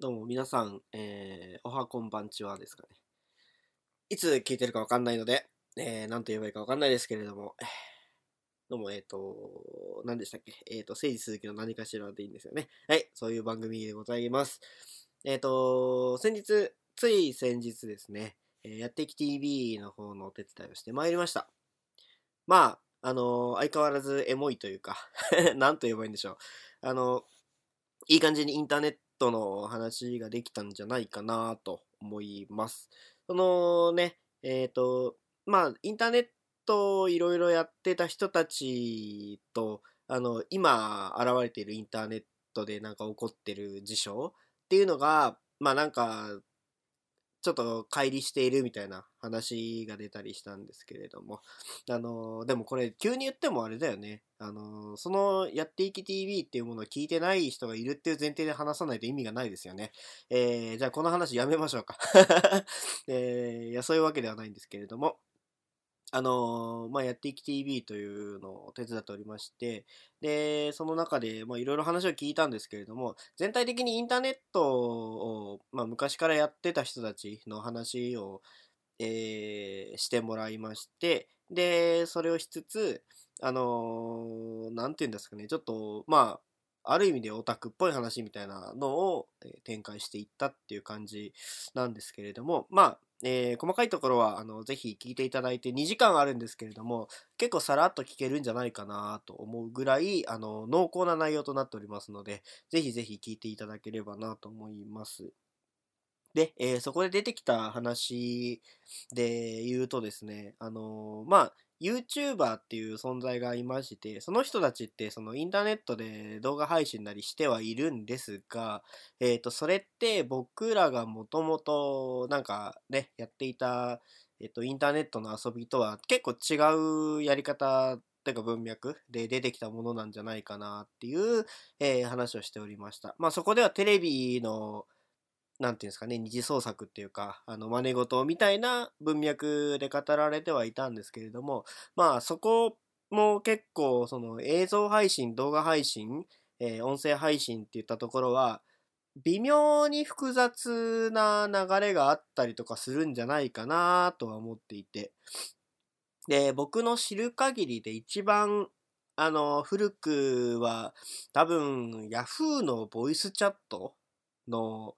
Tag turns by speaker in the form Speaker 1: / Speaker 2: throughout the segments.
Speaker 1: どうも皆さん、えー、おはこんばんちはですかね。いつ聞いてるかわかんないので、えー、なんと言えばいいかわかんないですけれども、どうも、えっ、ー、と、何でしたっけ？えっ、ー、と、政治鈴木の何かしらでいいんですよね。はい、そういう番組でございます。えっ、ー、と、先日、つい先日ですね、えー、やってき TV の方のお手伝いをしてまいりました。まあ、あの相変わらずエモいというか 何と言えばいいんでしょう。あのいい感じにインターネットトの話ができたんじゃないかなと思います。そのね、えっ、ー、と、まあ、インターネットをいろいろやってた人たちと、あの、今現れているインターネットでなんか起こってる事象っていうのが、まあなんか、ちょっと乖離しているみたいな話が出たりしたんですけれども、あの、でもこれ急に言ってもあれだよね。あの、そのやっていき TV っていうものを聞いてない人がいるっていう前提で話さないと意味がないですよね。えー、じゃあこの話やめましょうか。えー、いや、そういうわけではないんですけれども、あのまあ、やっていき TV というのを手伝っておりまして、で、その中で、ま、いろいろ話を聞いたんですけれども、全体的にインターネットを、まあ、昔からやってた人たちの話を、えー、してもらいまして、で、それをしつつ、あのなんて言うんですかね、ちょっと、まあ、ある意味でオタクっぽい話みたいなのを展開していったっていう感じなんですけれども、まあ、えー、細かいところは、あの、ぜひ聞いていただいて、2時間あるんですけれども、結構さらっと聞けるんじゃないかなと思うぐらい、あの、濃厚な内容となっておりますので、ぜひぜひ聞いていただければなと思います。で、えー、そこで出てきた話で言うとですね、あのー、まあ、YouTuber っていう存在がいまして、その人たちってそのインターネットで動画配信なりしてはいるんですが、えっ、ー、と、それって僕らがもともとなんかね、やっていた、えっ、と、インターネットの遊びとは結構違うやり方っていうか文脈で出てきたものなんじゃないかなっていう、えー、話をしておりました。まあそこではテレビのなんていうんですかね、二次創作っていうか、あの、真似事みたいな文脈で語られてはいたんですけれども、まあ、そこも結構、その映像配信、動画配信、えー、音声配信っていったところは、微妙に複雑な流れがあったりとかするんじゃないかなとは思っていて。で、僕の知る限りで一番、あの、古くは、多分、Yahoo のボイスチャットの、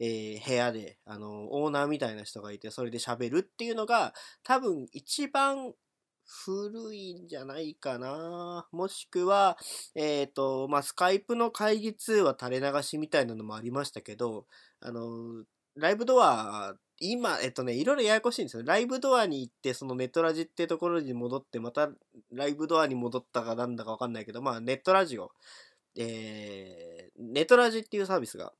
Speaker 1: えー、部屋で、あの、オーナーみたいな人がいて、それで喋るっていうのが、多分一番古いんじゃないかな。もしくは、えっ、ー、と、まあ、スカイプの会議通話垂れ流しみたいなのもありましたけど、あの、ライブドア、今、えっとね、いろいろややこしいんですよ。ライブドアに行って、そのネットラジってところに戻って、またライブドアに戻ったかなんだかわかんないけど、まあ、ネットラジオ、えー、ネットラジっていうサービスが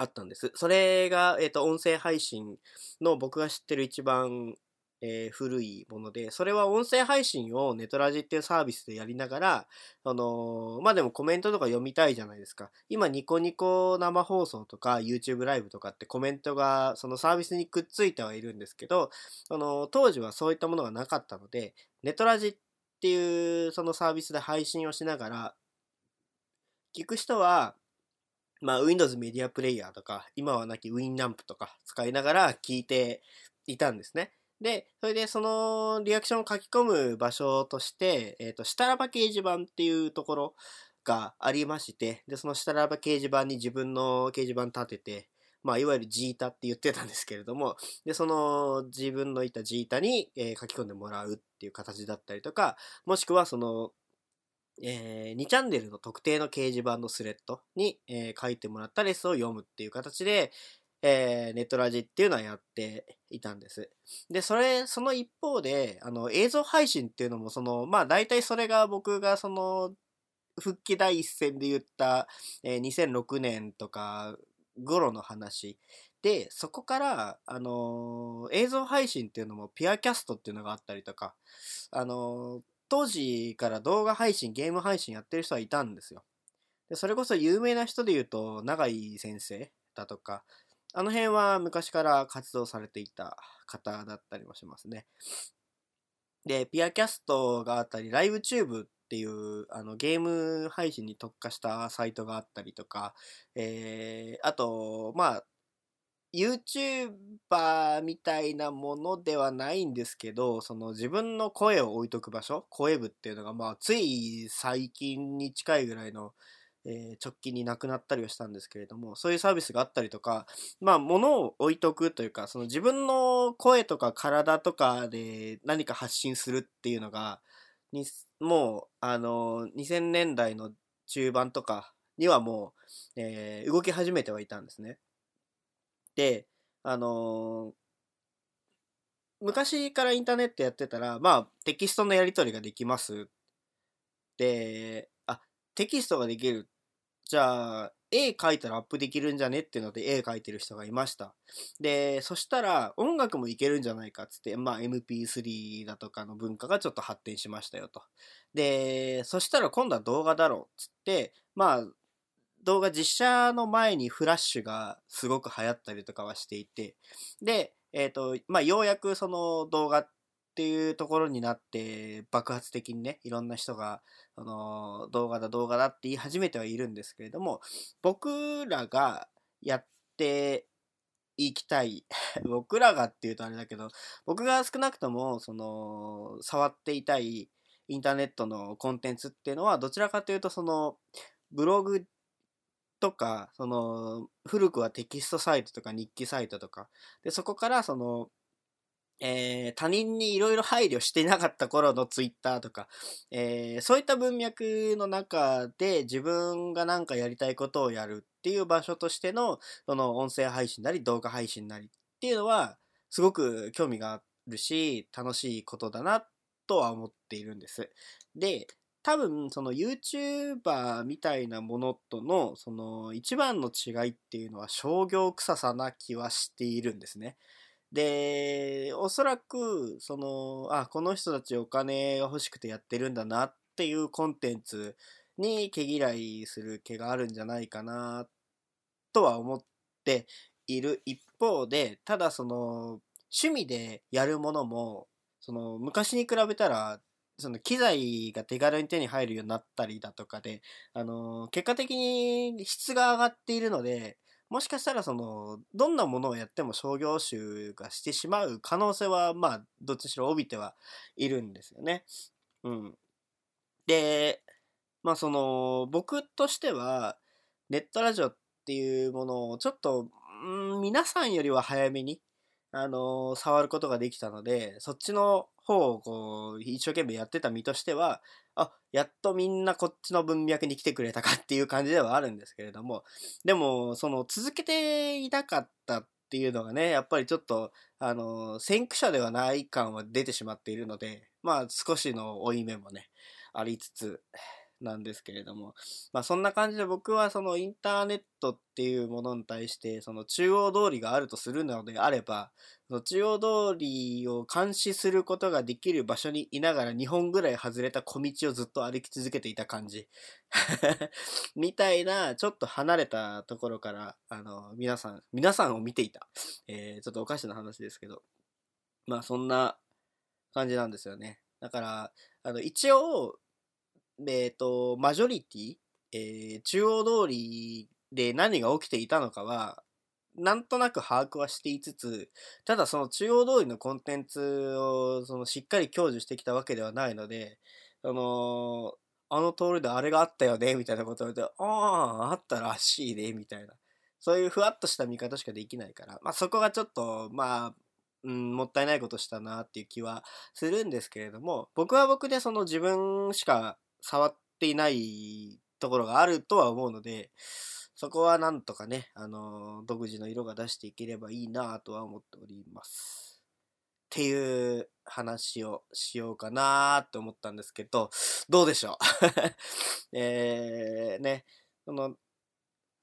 Speaker 1: あったんです。それが、えっ、ー、と、音声配信の僕が知ってる一番、えー、古いもので、それは音声配信をネトラジっていうサービスでやりながら、あのー、まあ、でもコメントとか読みたいじゃないですか。今、ニコニコ生放送とか YouTube ライブとかってコメントがそのサービスにくっついてはいるんですけど、あのー、当時はそういったものがなかったので、ネトラジっていうそのサービスで配信をしながら、聞く人は、まあ、Windows メディアプレイヤーとか、今はなき WinRAMP とか使いながら聞いていたんですね。で、それでそのリアクションを書き込む場所として、えっ、ー、と、したらば掲示板っていうところがありまして、で、そのしたらば掲示板に自分の掲示板立てて、まあ、いわゆるジータって言ってたんですけれども、で、その自分のいたジータに、えー、書き込んでもらうっていう形だったりとか、もしくはそのえー、2チャンネルの特定の掲示板のスレッドに、えー、書いてもらったレスを読むっていう形で、えー、ネットラジっていうのはやっていたんです。で、それ、その一方で、あの、映像配信っていうのも、その、まあ、大体それが僕がその、復帰第一線で言った、えー、2006年とか頃の話で、そこから、あのー、映像配信っていうのもピアキャストっていうのがあったりとか、あのー、当時から動画配信、ゲーム配信やってる人はいたんですよ。でそれこそ有名な人で言うと、永井先生だとか、あの辺は昔から活動されていた方だったりもしますね。で、ピアキャストがあったり、ライブチューブっていうあのゲーム配信に特化したサイトがあったりとか、えー、あと、まあ、YouTuber みたいなものではないんですけど、その自分の声を置いとく場所、声部っていうのが、まあ、つい最近に近いぐらいの、えー、直近になくなったりはしたんですけれども、そういうサービスがあったりとか、まあ、物を置いとくというか、その自分の声とか体とかで何か発信するっていうのが、にもう、あの、2000年代の中盤とかにはもう、えー、動き始めてはいたんですね。で、あのー、昔からインターネットやってたら、まあ、テキストのやり取りができます。で、あ、テキストができる。じゃあ、絵描いたらアップできるんじゃねっていうので絵描いてる人がいました。で、そしたら音楽もいけるんじゃないかっつって、まあ MP3 だとかの文化がちょっと発展しましたよと。で、そしたら今度は動画だろうっつって、まあ動画実写の前にフラッシュがすごく流行ったりとかはしていて、で、えっ、ー、と、まあ、ようやくその動画っていうところになって爆発的にね、いろんな人が、あの、動画だ動画だって言い始めてはいるんですけれども、僕らがやっていきたい。僕らがっていうとあれだけど、僕が少なくとも、その、触っていたいインターネットのコンテンツっていうのは、どちらかというと、その、ブログとか、その、古くはテキストサイトとか日記サイトとか、で、そこからその、えー、他人にいろいろ配慮していなかった頃のツイッターとか、えー、そういった文脈の中で自分が何かやりたいことをやるっていう場所としての、その音声配信なり動画配信なりっていうのは、すごく興味があるし、楽しいことだなとは思っているんです。で、多分その YouTuber みたいなものとのその一番の違いっていうのは商業臭さな気はしているんですね。で、おそらくその、あ、この人たちお金が欲しくてやってるんだなっていうコンテンツに毛嫌いする気があるんじゃないかなとは思っている一方で、ただその趣味でやるものもその昔に比べたらその機材が手軽に手に入るようになったりだとかで、あの、結果的に質が上がっているので、もしかしたらその、どんなものをやっても商業集がしてしまう可能性は、まあ、どっちにしろ帯びてはいるんですよね。うん。で、まあその、僕としては、ネットラジオっていうものをちょっと、ん皆さんよりは早めに、あの触ることができたので、そっちの方をこう、一生懸命やってた身としては、あ、やっとみんなこっちの文脈に来てくれたかっていう感じではあるんですけれども、でも、その続けていなかったっていうのがね、やっぱりちょっと、あの、先駆者ではない感は出てしまっているので、まあ少しの負い目もね、ありつつ、なんですけれども、まあそんな感じで僕はそのインターネットっていうものに対してその中央通りがあるとするのであれば、その中央通りを監視することができる場所にいながら2本ぐらい外れた小道をずっと歩き続けていた感じ。みたいな、ちょっと離れたところから、あの、皆さん、皆さんを見ていた。えー、ちょっとおかしな話ですけど。まあそんな感じなんですよね。だから、あの、一応、えっ、ー、と、マジョリティ、えー、中央通りで何が起きていたのかは、なんとなく把握はしていつつ、ただその中央通りのコンテンツをそのしっかり享受してきたわけではないので、あのあの通りであれがあったよね、みたいなことを言って、ああ、あったらしいね、みたいな。そういうふわっとした見方しかできないから、まあそこがちょっと、まあ、うん、もったいないことしたなっていう気はするんですけれども、僕は僕でその自分しか触っていないところがあるとは思うので、そこはなんとかね、あの、独自の色が出していければいいなとは思っております。っていう話をしようかなと思ったんですけど、どうでしょう？えー、ね、その、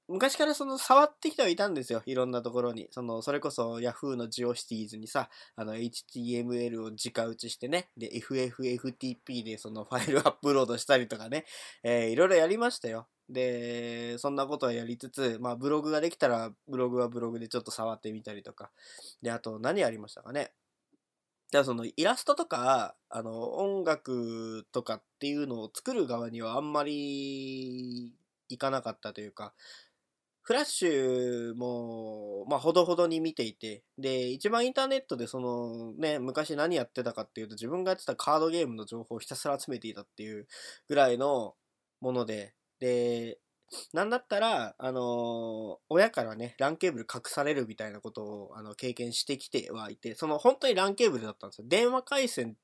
Speaker 1: 昔からその触ってきてはいたんですよ。いろんなところに。その、それこそ Yahoo のジオシティーズにさ、あの HTML を直打ちしてね、で、FFFTP でそのファイルアップロードしたりとかね、えー、いろいろやりましたよ。で、そんなことはやりつつ、まあブログができたら、ブログはブログでちょっと触ってみたりとか。で、あと何やりましたかね。だからそのイラストとか、あの、音楽とかっていうのを作る側にはあんまりいかなかったというか、フラッシュも、まあ、ほどほどに見ていて、で、一番インターネットでそのね、昔何やってたかっていうと、自分がやってたカードゲームの情報をひたすら集めていたっていうぐらいのもので、で、なんだったら、あの親からね、LAN ケーブル隠されるみたいなことを、あの、経験してきてはいて、その、本当に LAN ケーブルだったんですよ。電話回線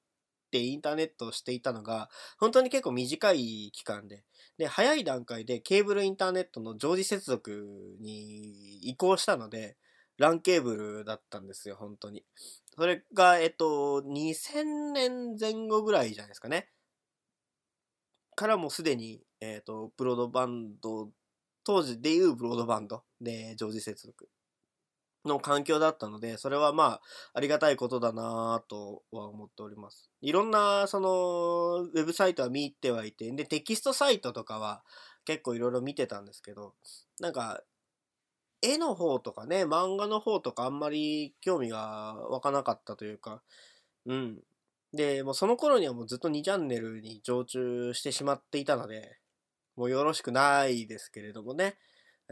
Speaker 1: ってインターネットをしていたのが、本当に結構短い期間で、で、早い段階でケーブルインターネットの常時接続に移行したので、LAN ケーブルだったんですよ、本当に。それが、えっと、2000年前後ぐらいじゃないですかね。からもうすでに、えっと、ブロードバンド、当時でいうブロードバンドで常時接続の環境だったので、それはまあ、ありがたいことだなぁとは思っております。いろんな、その、ウェブサイトは見てはいて、で、テキストサイトとかは結構いろいろ見てたんですけど、なんか、絵の方とかね、漫画の方とかあんまり興味が湧かなかったというか、うん。で、もうその頃にはもうずっと2チャンネルに常駐してしまっていたので、もうよろしくないですけれどもね。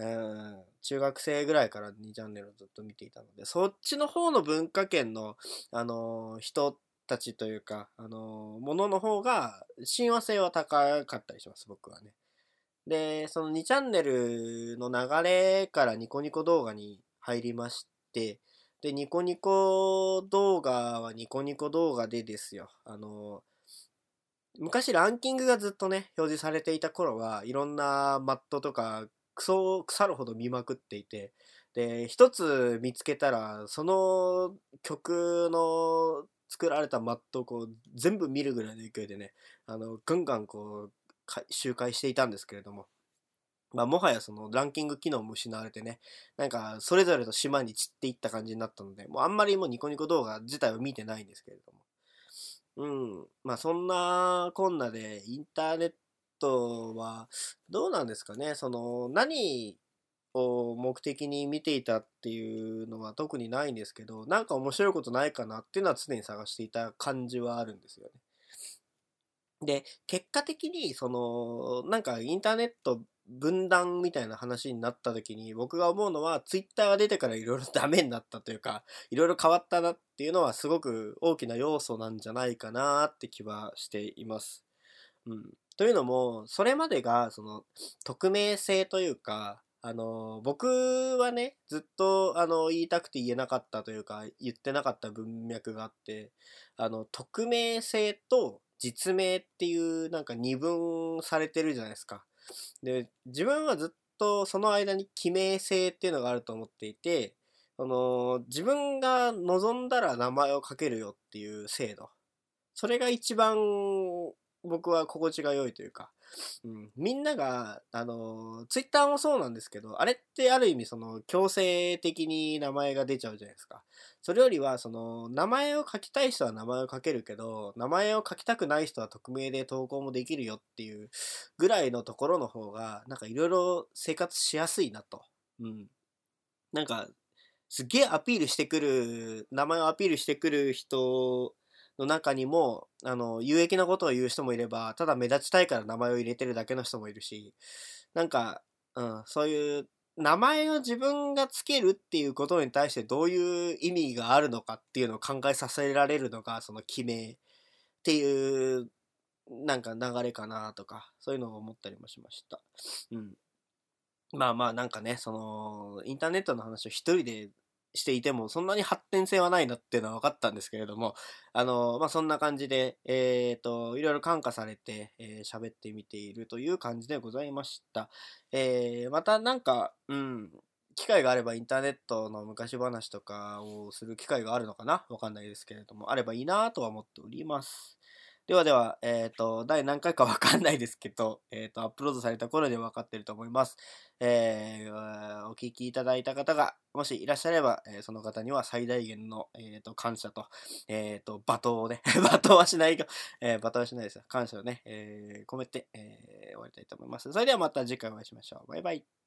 Speaker 1: うん、中学生ぐらいから2チャンネルをずっと見ていたので、そっちの方の文化圏の、あのー人たちというか、あのーものの方が親和性は高かったりします、僕はね。で、その2チャンネルの流れからニコニコ動画に入りまして、で、ニコニコ動画はニコニコ動画でですよ。あの、昔ランキングがずっとね、表示されていた頃はいろんなマットとかクソ腐るほど見まくっていて、で、一つ見つけたら、その曲の作られたマットをこう全部見るぐらいの勢いでね、あの、ガンガンこう、周回していたんですけれども、まあ、もはやそのランキング機能も失われてね、なんかそれぞれの島に散っていった感じになったので、もうあんまりもうニコニコ動画自体は見てないんですけれども。うん。まあそんなこんなでインターネットはどうなんですかね。その何を目的に見ていたっていうのは特にないんですけど、なんか面白いことないかなっていうのは常に探していた感じはあるんですよね。で、結果的に、その、なんかインターネット分断みたいな話になった時に僕が思うのはツイッターが出てからいろいろダメになったというかいろいろ変わったなっていうのはすごく大きな要素なんじゃないかなって気はしています。うん、というのもそれまでがその匿名性というかあの僕はねずっとあの言いたくて言えなかったというか言ってなかった文脈があってあの匿名性と実名っていうなんか二分されてるじゃないですか。で、自分はずっとその間に記名性っていうのがあると思っていて、その、自分が望んだら名前を書けるよっていう制度。それが一番僕は心地が良いというか、うん、みんなが、あの、ツイッターもそうなんですけど、あれってある意味その強制的に名前が出ちゃうじゃないですか。それよりは、その、名前を書きたい人は名前を書けるけど、名前を書きたくない人は匿名で投稿もできるよっていうぐらいのところの方が、なんかいろいろ生活しやすいなと。うん。なんか、すげえアピールしてくる、名前をアピールしてくる人の中にも、あの、有益なことを言う人もいれば、ただ目立ちたいから名前を入れてるだけの人もいるし、なんか、うん、そういう、名前を自分がつけるっていうことに対してどういう意味があるのかっていうのを考えさせられるのが、その記名っていう、なんか流れかなとか、そういうのを思ったりもしました。うん。まあまあなんかね、その、インターネットの話を一人でしていても、そんなに発展性はないなっていうのは分かったんですけれども、あの、まあそんな感じで、えっ、と、いろいろ感化されて、えー喋ってみているという感じでございました。えーまたなんか、うん、機会があればインターネットの昔話とかをする機会があるのかな？わかんないですけれども、あればいいなとは思っております。ではでは、えっ、と、第何回かわかんないですけど、えっ、と、アップロードされた頃で分かってると思います。えーお聞きいただいた方が、もしいらっしゃれば、えーその方には最大限の、えー、と感謝と、えっ、と、罵倒をね、罵倒はしないが、え罵倒はしないですよ。感謝をね、えー込めて、えー終わりたいと思います。それではまた次回お会いしましょう。バイバイ。